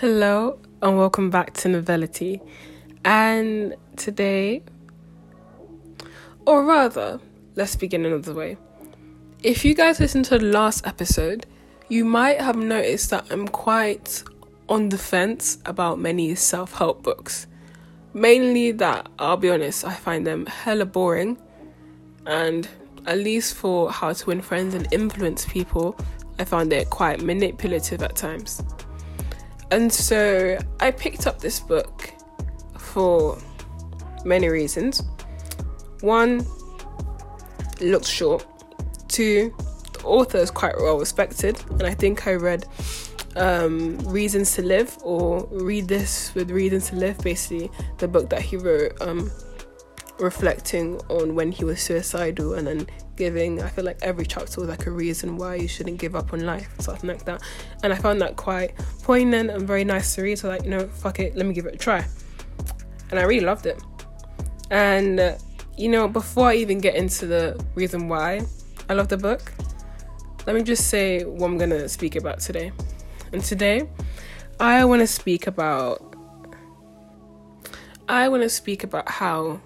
Hello and welcome back to Novelity. And today, or rather, let's begin another way. If you guys listened to the last episode, you might have noticed that I'm quite on the fence about many self help books. Mainly that, I'll be honest, I find them hella boring. And at least for how to win friends and influence people, I found it quite manipulative at times. And so I picked up this book for many reasons. One, it looks short. Two, the author is quite well respected, and I think I read um, Reasons to Live or Read This with Reasons to Live, basically the book that he wrote, um, reflecting on when he was suicidal and then giving, I feel like every chapter was like a reason why you shouldn't give up on life, something like that. And I found that quite poignant and very nice to read. So, like, you know, fuck it, let me give it a try. And I really loved it. And, uh, you know, before I even get into the reason why I love the book, let me just say what I'm to speak about today. And today, I want to speak about. I want to speak about how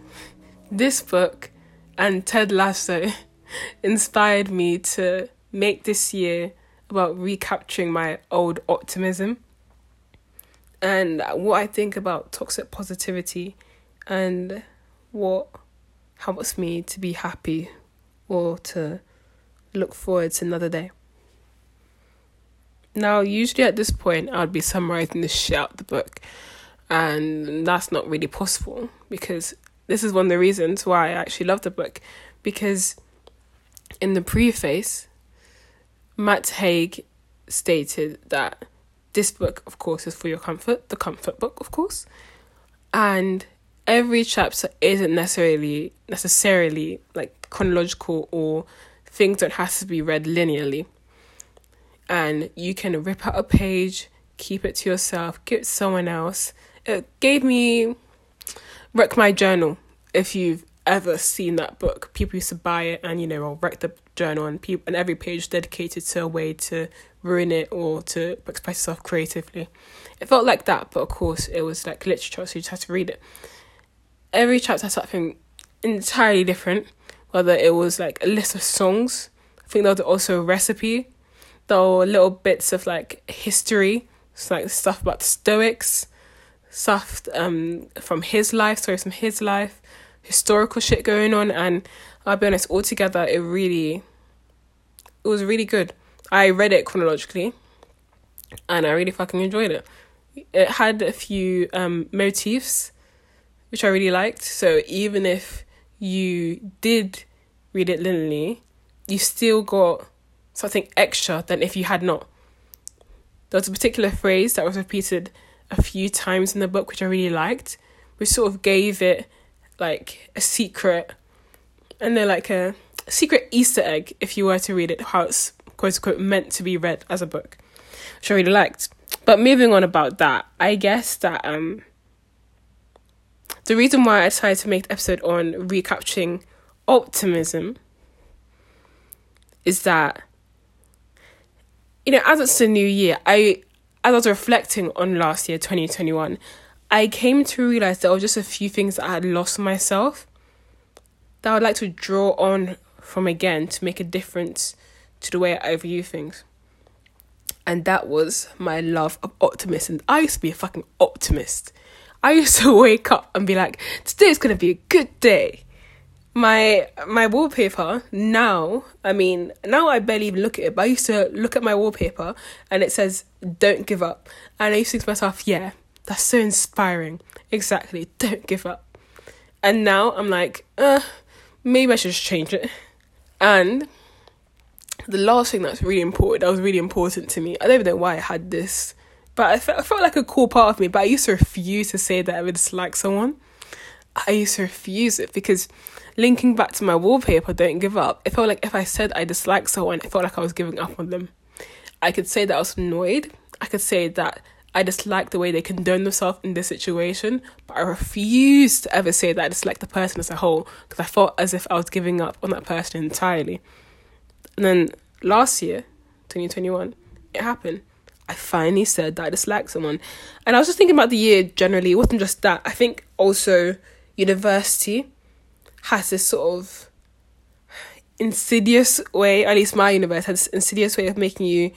this book and Ted Lasso inspired me to make this year about recapturing my old optimism and what I think about toxic positivity and what helps me to be happy or to look forward to another day. Now, usually at this point, I'd be summarizing the shit out the book, and that's not really possible because this is one of the reasons why I actually love the book because in the preface, Matt Haig stated that this book, of course, is for your comfort, the comfort book, of course, and every chapter isn't necessarily necessarily like chronological or things don't have to be read linearly. And you can rip out a page, keep it to yourself, give it to someone else. It gave me wreck my journal if you've ever seen that book. People used to buy it and you know, wreck the journal and people and every page dedicated to a way to ruin it or to express yourself creatively. It felt like that, but of course it was like literature, so you just had to read it. Every chapter had something entirely different, whether it was like a list of songs. I think there was also a recipe. There were little bits of like history, so like stuff about the Stoics, stuff um from his life, stories from his life, historical shit going on, and I'll be honest, altogether it really it was really good. I read it chronologically and I really fucking enjoyed it. It had a few um motifs which I really liked. So even if you did read it linearly, you still got something extra than if you had not. There was a particular phrase that was repeated a few times in the book which I really liked, which sort of gave it like a secret and they're like a secret Easter egg if you were to read it, how it's quote unquote meant to be read as a book, which I really liked. But moving on about that, I guess that um the reason why I decided to make the episode on recapturing optimism is that you know, as it's the new year, I as I was reflecting on last year, 2021, I came to realize there were just a few things that I had lost myself that I would like to draw on from again to make a difference to the way I view things. And that was my love of optimism. I used to be a fucking optimist. I used to wake up and be like, today's gonna be a good day. My my wallpaper now, I mean, now I barely even look at it, but I used to look at my wallpaper and it says, Don't give up. And I used to think to myself, yeah, that's so inspiring. Exactly, don't give up. And now I'm like, uh, maybe I should just change it. And the last thing that's really important, that was really important to me, I don't even know why I had this, but I felt, I felt like a cool part of me, but I used to refuse to say that I would dislike someone. I used to refuse it because linking back to my wallpaper, don't give up, it felt like if I said I disliked someone, it felt like I was giving up on them. I could say that I was annoyed. I could say that I dislike the way they condone themselves in this situation, but I refuse to ever say that I dislike the person as a whole because I felt as if I was giving up on that person entirely. And then last year, 2021, it happened. I finally said that I dislike someone. And I was just thinking about the year generally. It wasn't just that. I think also university has this sort of insidious way, at least my universe has this insidious way of making you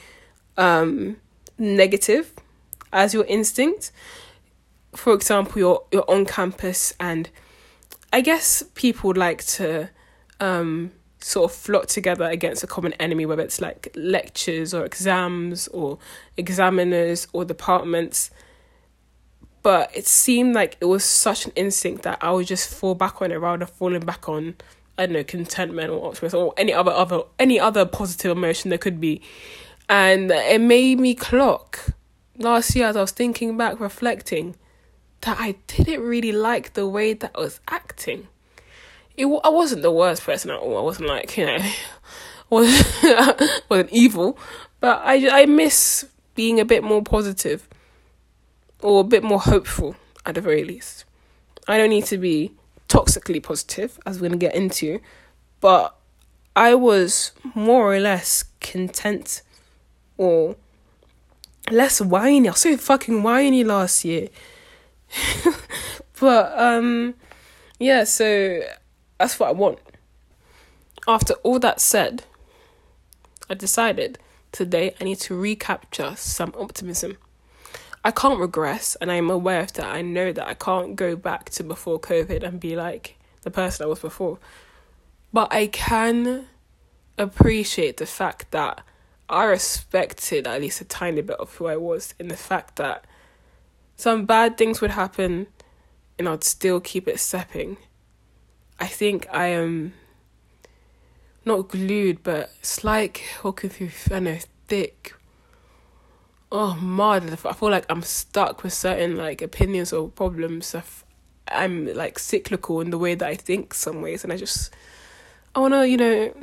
um, negative as your instinct. For example, you're you're on campus and I guess people like to um, sort of flock together against a common enemy, whether it's like lectures or exams or examiners or departments. But it seemed like it was such an instinct that I would just fall back on it rather than falling back on I don't know contentment or optimism or any other other any other positive emotion there could be, and it made me clock last year as I was thinking back, reflecting that I didn't really like the way that I was acting. It, I wasn't the worst person at all. I wasn't like you know, wasn't wasn't evil, but I I miss being a bit more positive, or a bit more hopeful at the very least. I don't need to be toxically positive, as we're gonna get into, but I was more or less content, or less whiny. I was so fucking whiny last year. but um yeah, so that's what I want. After all that said, I decided today I need to recapture some optimism. I can't regress, and I am aware of that. I know that I can't go back to before COVID and be like the person I was before. But I can appreciate the fact that I respected at least a tiny bit of who I was in the fact that some bad things would happen and I'd still keep it stepping I think I am not glued, but it's like walking through, I know, thick. Oh, mud. I feel like I'm stuck with certain like opinions or problems. I'm like cyclical in the way that I think some ways, and I just I want to, you know,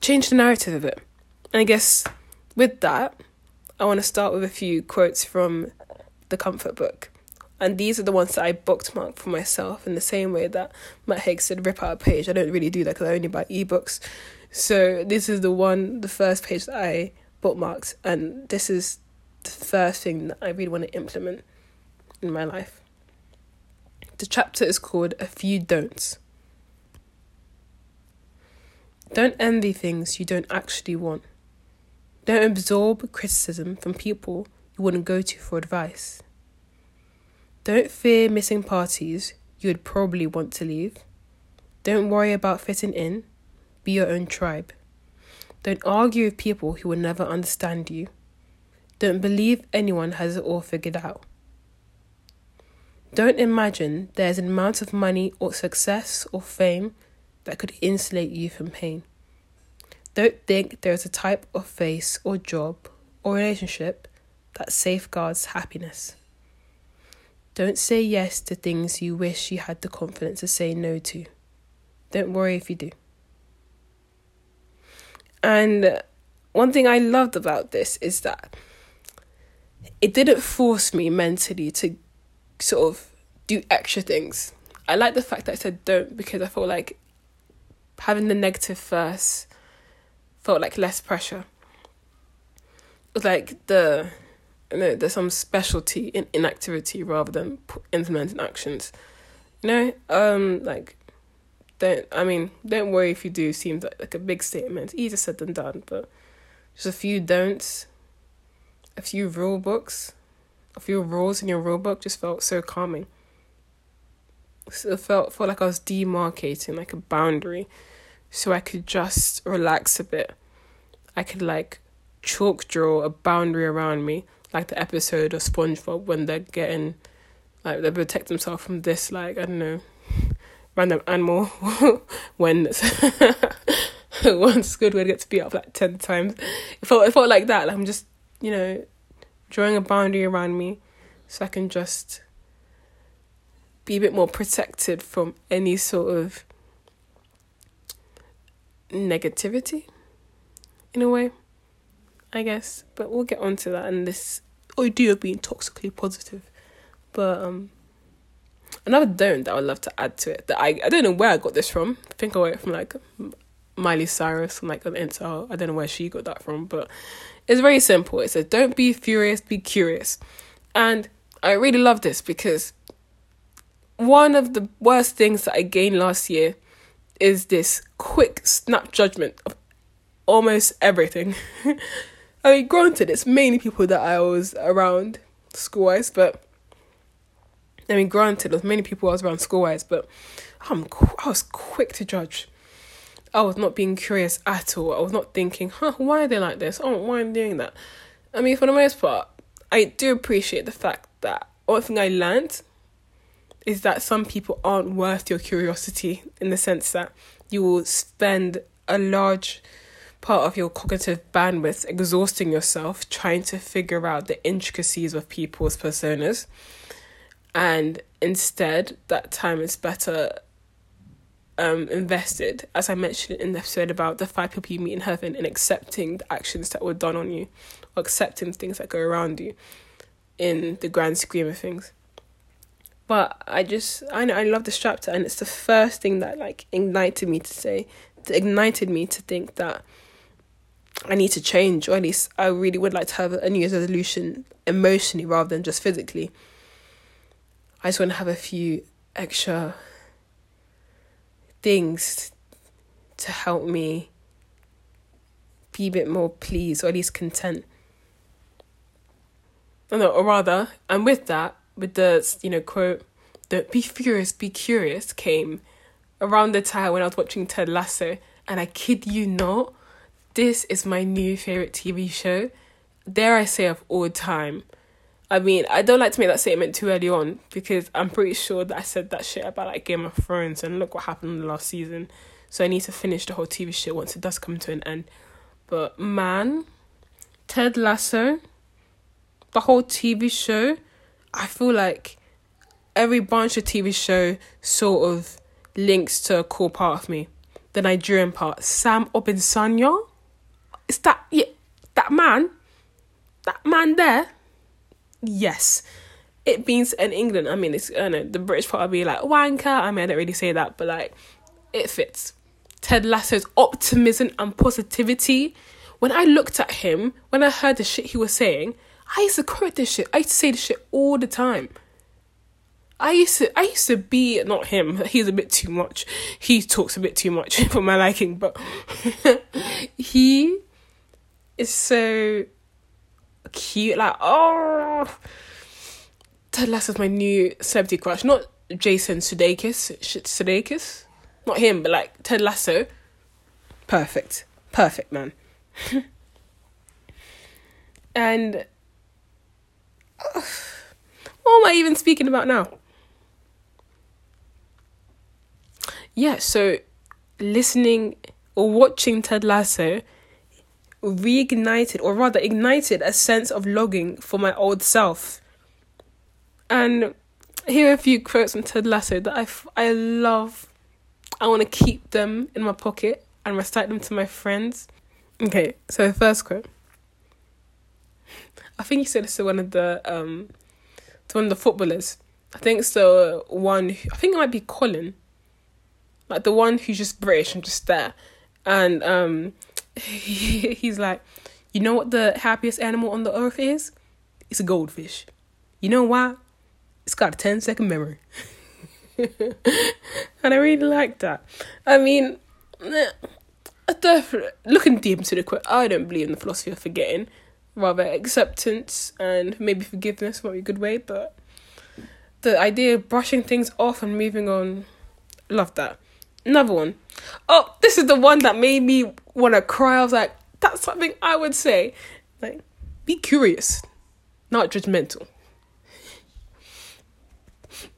change the narrative of it. And I guess with that, I want to start with a few quotes from the Comfort Book. And these are the ones that I bookmarked for myself in the same way that Matt Haig said, rip out a page. I don't really do that because I only buy ebooks. So this is the one, the first page that I bookmarked. And this is the first thing that I really want to implement in my life. The chapter is called A Few Don'ts. Don't envy things you don't actually want. Don't absorb criticism from people you wouldn't go to for advice. Don't fear missing parties you would probably want to leave. Don't worry about fitting in. Be your own tribe. Don't argue with people who will never understand you. Don't believe anyone has it all figured out. Don't imagine there's an amount of money or success or fame that could insulate you from pain. Don't think there's a type of face or job or relationship that safeguards happiness. Don't say yes to things you wish you had the confidence to say no to. Don't worry if you do. And one thing I loved about this is that it didn't force me mentally to sort of do extra things. I like the fact that I said don't because I felt like having the negative first felt like less pressure. It was like the you know, there's some specialty in inactivity rather than implementing actions. You know, um, like don't I mean, don't worry if you do seems like, like a big statement. Easier said than done, but just a few don'ts, a few rule books, a few rules in your rule book just felt so calming. So it felt felt like I was demarcating like a boundary so I could just relax a bit. I could like chalk draw a boundary around me like the episode of SpongeBob when they're getting like they protect themselves from this like I don't know random animal when that's one Squidward gets beat up like ten times. It felt it felt like that. Like I'm just you know drawing a boundary around me so I can just be a bit more protected from any sort of negativity in a way. I guess. But we'll get onto that and this idea of being toxically positive. But um another don't that I would love to add to it that I, I don't know where I got this from. I think I got it from like Miley Cyrus from like an Insta. I don't know where she got that from, but It's very simple. It says, "Don't be furious, be curious," and I really love this because one of the worst things that I gained last year is this quick snap judgment of almost everything. I mean, granted, it's mainly people that I was around school wise, but I mean, granted, there's many people I was around school wise, but I'm I was quick to judge. I was not being curious at all. I was not thinking, huh, why are they like this? Oh, why am I doing that? I mean, for the most part, I do appreciate the fact that one thing I learned is that some people aren't worth your curiosity in the sense that you will spend a large part of your cognitive bandwidth exhausting yourself trying to figure out the intricacies of people's personas and instead that time is better um, invested, as I mentioned in the episode about the five people you meet in heaven, and accepting the actions that were done on you, or accepting things that go around you, in the grand scheme of things. But I just I know I love this chapter, and it's the first thing that like ignited me to say, that ignited me to think that I need to change, or at least I really would like to have a New Year's resolution emotionally rather than just physically. I just want to have a few extra things to help me be a bit more pleased or at least content. Oh, no, or rather, and with that, with the you know quote, "Don't be furious, be curious," came around the time when I was watching Ted Lasso, and I kid you not, this is my new favorite TV show. Dare I say of all time? I mean, I don't like to make that statement too early on because I'm pretty sure that I said that shit about like Game of Thrones and look what happened in the last season. So I need to finish the whole TV show once it does come to an end. But man, Ted Lasso, the whole TV show, I feel like every bunch of TV show sort of links to a core part of me. The Nigerian part. Sam Obisanya? Is that yeah that man? That man there? Yes, it means in England. I mean, it's I know the British part would be like wanker. I mean, I don't really say that, but like it fits. Ted Lasso's optimism and positivity. When I looked at him, when I heard the shit he was saying, I used to quote this shit. I used to say this shit all the time. I used to I used to be not him. He's a bit too much. He talks a bit too much for my liking, but he is so cute. Like, oh, Ted Lasso's my new celebrity crush. Not Jason Sudeikis. Shit, Sudeikis, not him, but like Ted Lasso. Perfect, perfect man. and uh, what am I even speaking about now? Yeah, so listening or watching Ted Lasso reignited, or rather ignited, a sense of longing for my old self. And here are a few quotes from Ted Lasso that I, I love. I want to keep them in my pocket and recite them to my friends. Okay, so first quote. I think he said this to one of the um to one of the footballers. I think so. one. I think it might be Colin, like the one who's just British and just there, and um he's like, you know what the happiest animal on the earth is? It's a goldfish. You know why? It's got a 10 second memory. and I really like that. I mean, eh, looking deep into the quote, I don't believe in the philosophy of forgetting. Rather, acceptance and maybe forgiveness might be a good way, but the idea of brushing things off and moving on, love that. Another one. Oh, this is the one that made me want to cry. I was like, that's something I would say. Like, be curious, not judgmental.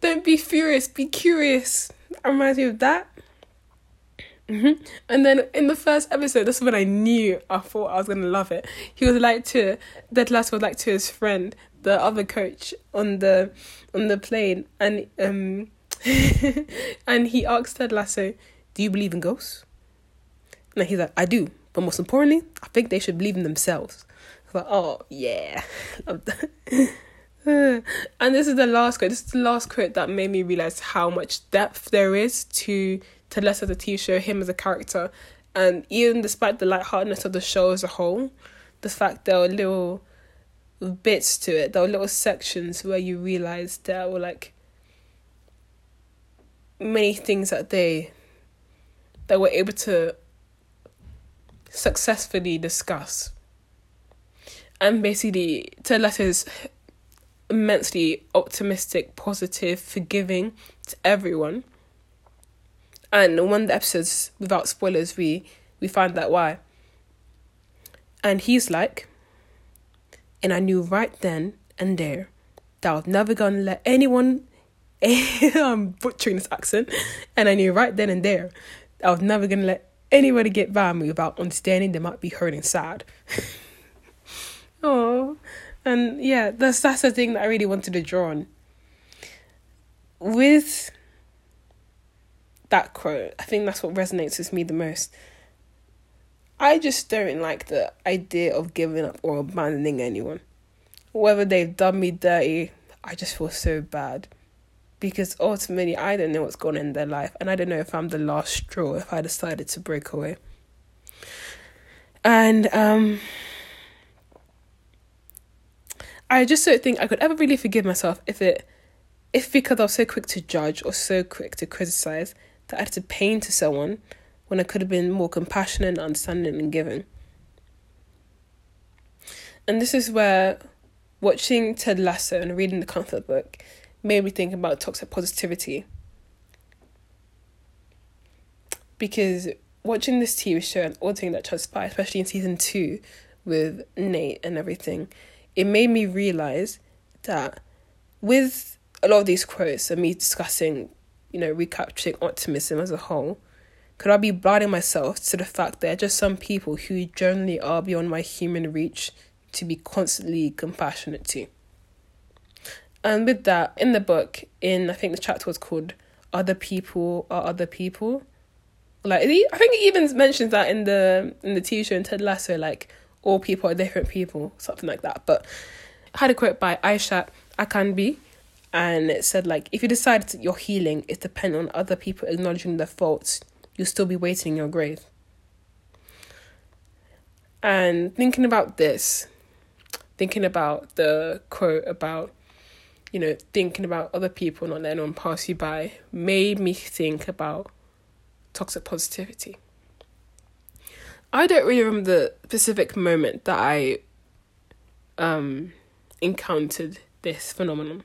Don't be furious, be curious. That reminds me of that. Mm-hmm. And then in the first episode, this is when I knew I thought I was gonna love it. He was like to that last was like to his friend, the other coach on the on the plane, and um and he asked Ted Lasso, Do you believe in ghosts? And he's like, I do. But most importantly, I think they should believe in themselves. I like, oh, yeah. and this is the last quote. This is the last quote that made me realize how much depth there is to Ted Lasso as a TV show, him as a character. And even despite the lightheartedness of the show as a whole, the fact there were little bits to it, there were little sections where you realized there were like many things that they that were able to successfully discuss. And basically, Ted Lasso's immensely optimistic, positive, forgiving to everyone. And one of the episodes, without spoilers, we we find that why. And he's like, and I knew right then and there that I was never gonna let anyone. I'm butchering this accent, and I knew right then and there I was never gonna let anybody get by me without understanding they might be hurting sad. oh, and yeah, that's that's the thing that I really wanted to draw on. With that quote, I think that's what resonates with me the most. I just don't like the idea of giving up or abandoning anyone. Whether they've done me dirty, I just feel so bad. Because ultimately, I don't know what's going on in their life, and I don't know if I'm the last straw if I decided to break away. And um, I just don't think I could ever really forgive myself if it, if because I was so quick to judge or so quick to criticize that I had to pain to someone when I could have been more compassionate and understanding and giving. And this is where watching Ted Lasso and reading the comfort book made me think about toxic positivity. Because watching this TV show and all the things that transpired, especially in season two with Nate and everything, it made me realize that with a lot of these quotes and me discussing, you know, recapturing optimism as a whole, could I be blinding myself to the fact that there are just some people who generally are beyond my human reach to be constantly compassionate to? And with that, in the book, in I think the chapter was called "Other People Are Other People," like I think it even mentions that in the in the TV show in Ted Lasso, like all people are different people, something like that. But I had a quote by Aisha Akanbi, and it said like, if you decide that your healing is dependent on other people acknowledging their faults you'll still be waiting in your grave. And thinking about this, thinking about the quote about, you know, thinking about other people not letting them pass you by, made me think about toxic positivity. I don't really remember the specific moment that I um encountered this phenomenon.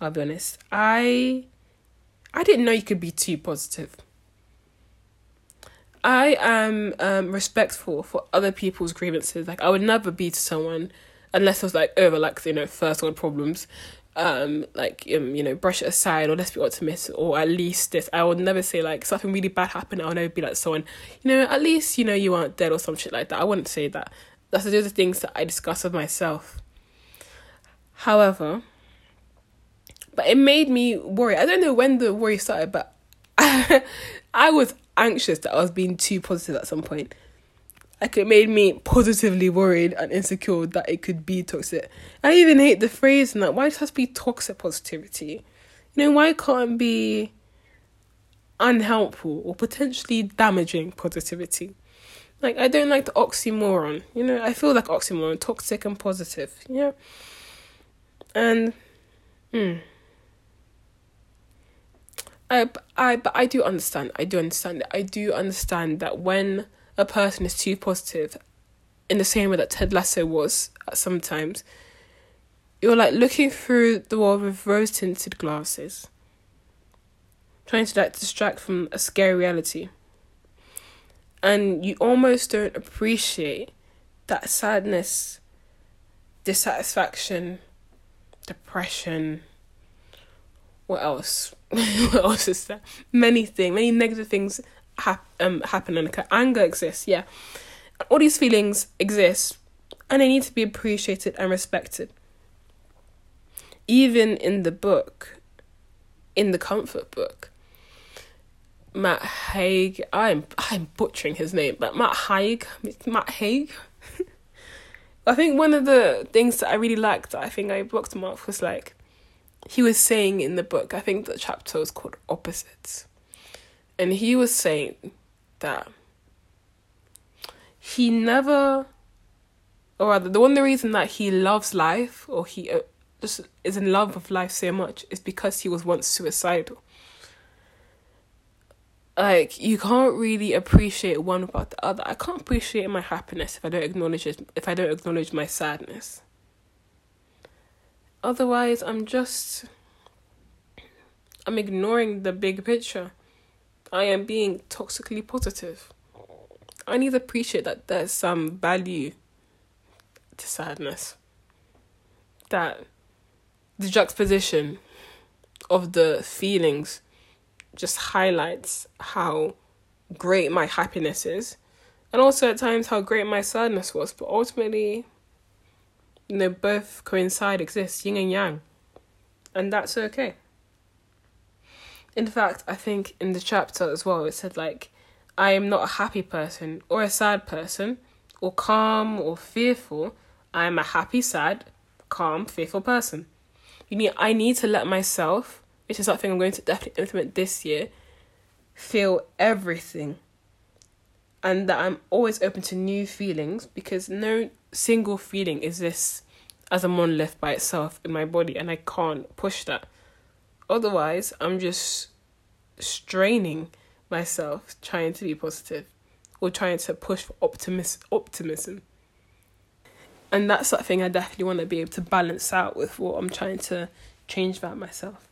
I'll be honest. I I didn't know you could be too positive. I am um, respectful for other people's grievances. Like I would never be to someone unless it was like over like you know first world problems. Um, like um, you know, brush it aside, or let's be optimistic, or at least this. I would never say like something really bad happened. I would never be like someone, you know, at least you know you aren't dead or some shit like that. I wouldn't say that. That's those are things that I discuss with myself. However, but it made me worry. I don't know when the worry started, but I was anxious that I was being too positive at some point. Like it made me positively worried and insecure that it could be toxic. I even hate the phrase and that why does it have to be toxic positivity? You know, why can't it be unhelpful or potentially damaging positivity? Like I don't like the oxymoron. You know, I feel like oxymoron, toxic and positive, know? And hmm. I, I, but I do understand. I do understand. I do understand that when a person is too positive, in the same way that Ted Lasso was sometimes, you're like looking through the world with rose tinted glasses, trying to like distract from a scary reality. And you almost don't appreciate that sadness, dissatisfaction, depression, what else? what else is there? Many things, many negative things um, happen and occur. Anger exists, yeah. All these feelings exist and they need to be appreciated and respected. Even in the book, in the comfort book, Matt Haig, I'm I'm butchering his name, but Matt Haig, Matt Haig. I think one of the things that I really liked, I think I booked him off was like he was saying in the book, I think the chapter was called Opposites. And he was saying that he never, or rather, the one the reason that he loves life or he uh, just is in love with life so much is because he was once suicidal. Like you can't really appreciate one without the other. I can't appreciate my happiness if I don't acknowledge it. If I don't acknowledge my sadness. Otherwise, I'm just. I'm ignoring the big picture. I am being toxically positive. I need to appreciate that there's some value to sadness. That the juxtaposition of the feelings just highlights how great my happiness is and also at times how great my sadness was but ultimately you know both coincide exist yin and yang and that's okay in fact i think in the chapter as well it said like i am not a happy person or a sad person or calm or fearful i am a happy sad calm fearful person you need I need to let myself, which is something I'm going to definitely implement this year, feel everything. And that I'm always open to new feelings because no single feeling exists as a monolith by itself in my body and I can't push that. Otherwise, I'm just straining myself trying to be positive or trying to push for optimis- optimism and that's something I definitely want to be able to balance out with what I'm trying to change about myself.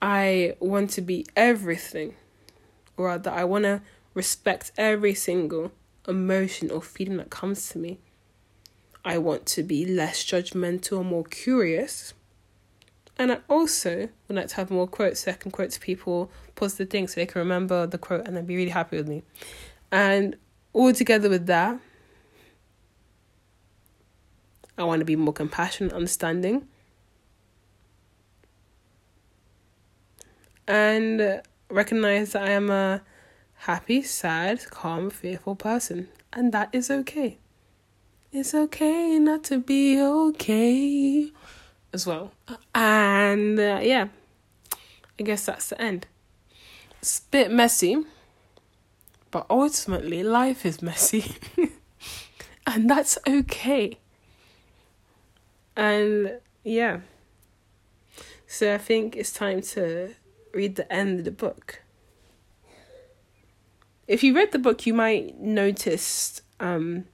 I want to be everything, or rather, I want to respect every single emotion or feeling that comes to me. I want to be less judgmental more curious. And I also would like to have more quotes so I can quote to people positive things so they can remember the quote and then be really happy with me. And all together with that, I want to be more compassionate, understanding, and recognize that I am a happy, sad, calm, fearful person, and that is okay. It's okay not to be okay as well. And uh, yeah, I guess that's the end. It's a bit messy but ultimately, life is messy. and that's okay. And yeah. So I think it's time to read the end of the book. If you read the book, you might notice um,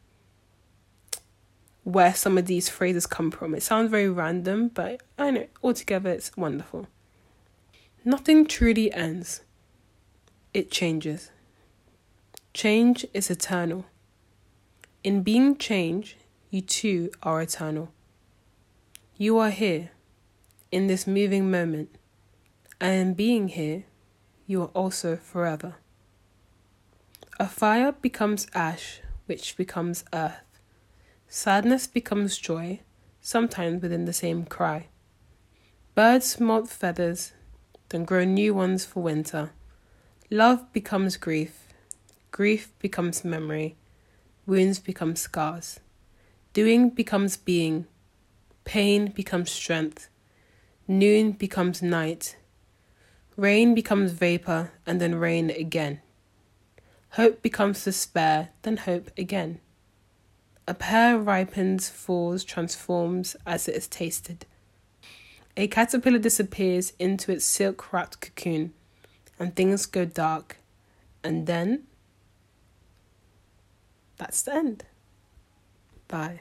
where some of these phrases come from. It sounds very random, but I know altogether it's wonderful. Nothing truly ends, it changes. Change is eternal. In being change, you too are eternal. You are here, in this moving moment, and in being here, you are also forever. A fire becomes ash, which becomes earth. Sadness becomes joy, sometimes within the same cry. Birds molt feathers, then grow new ones for winter. Love becomes grief, Grief becomes memory. Wounds become scars. Doing becomes being. Pain becomes strength. Noon becomes night. Rain becomes vapor and then rain again. Hope becomes despair, then hope again. A pear ripens, falls, transforms as it is tasted. A caterpillar disappears into its silk wrapped cocoon, and things go dark, and then that's the end. Bye.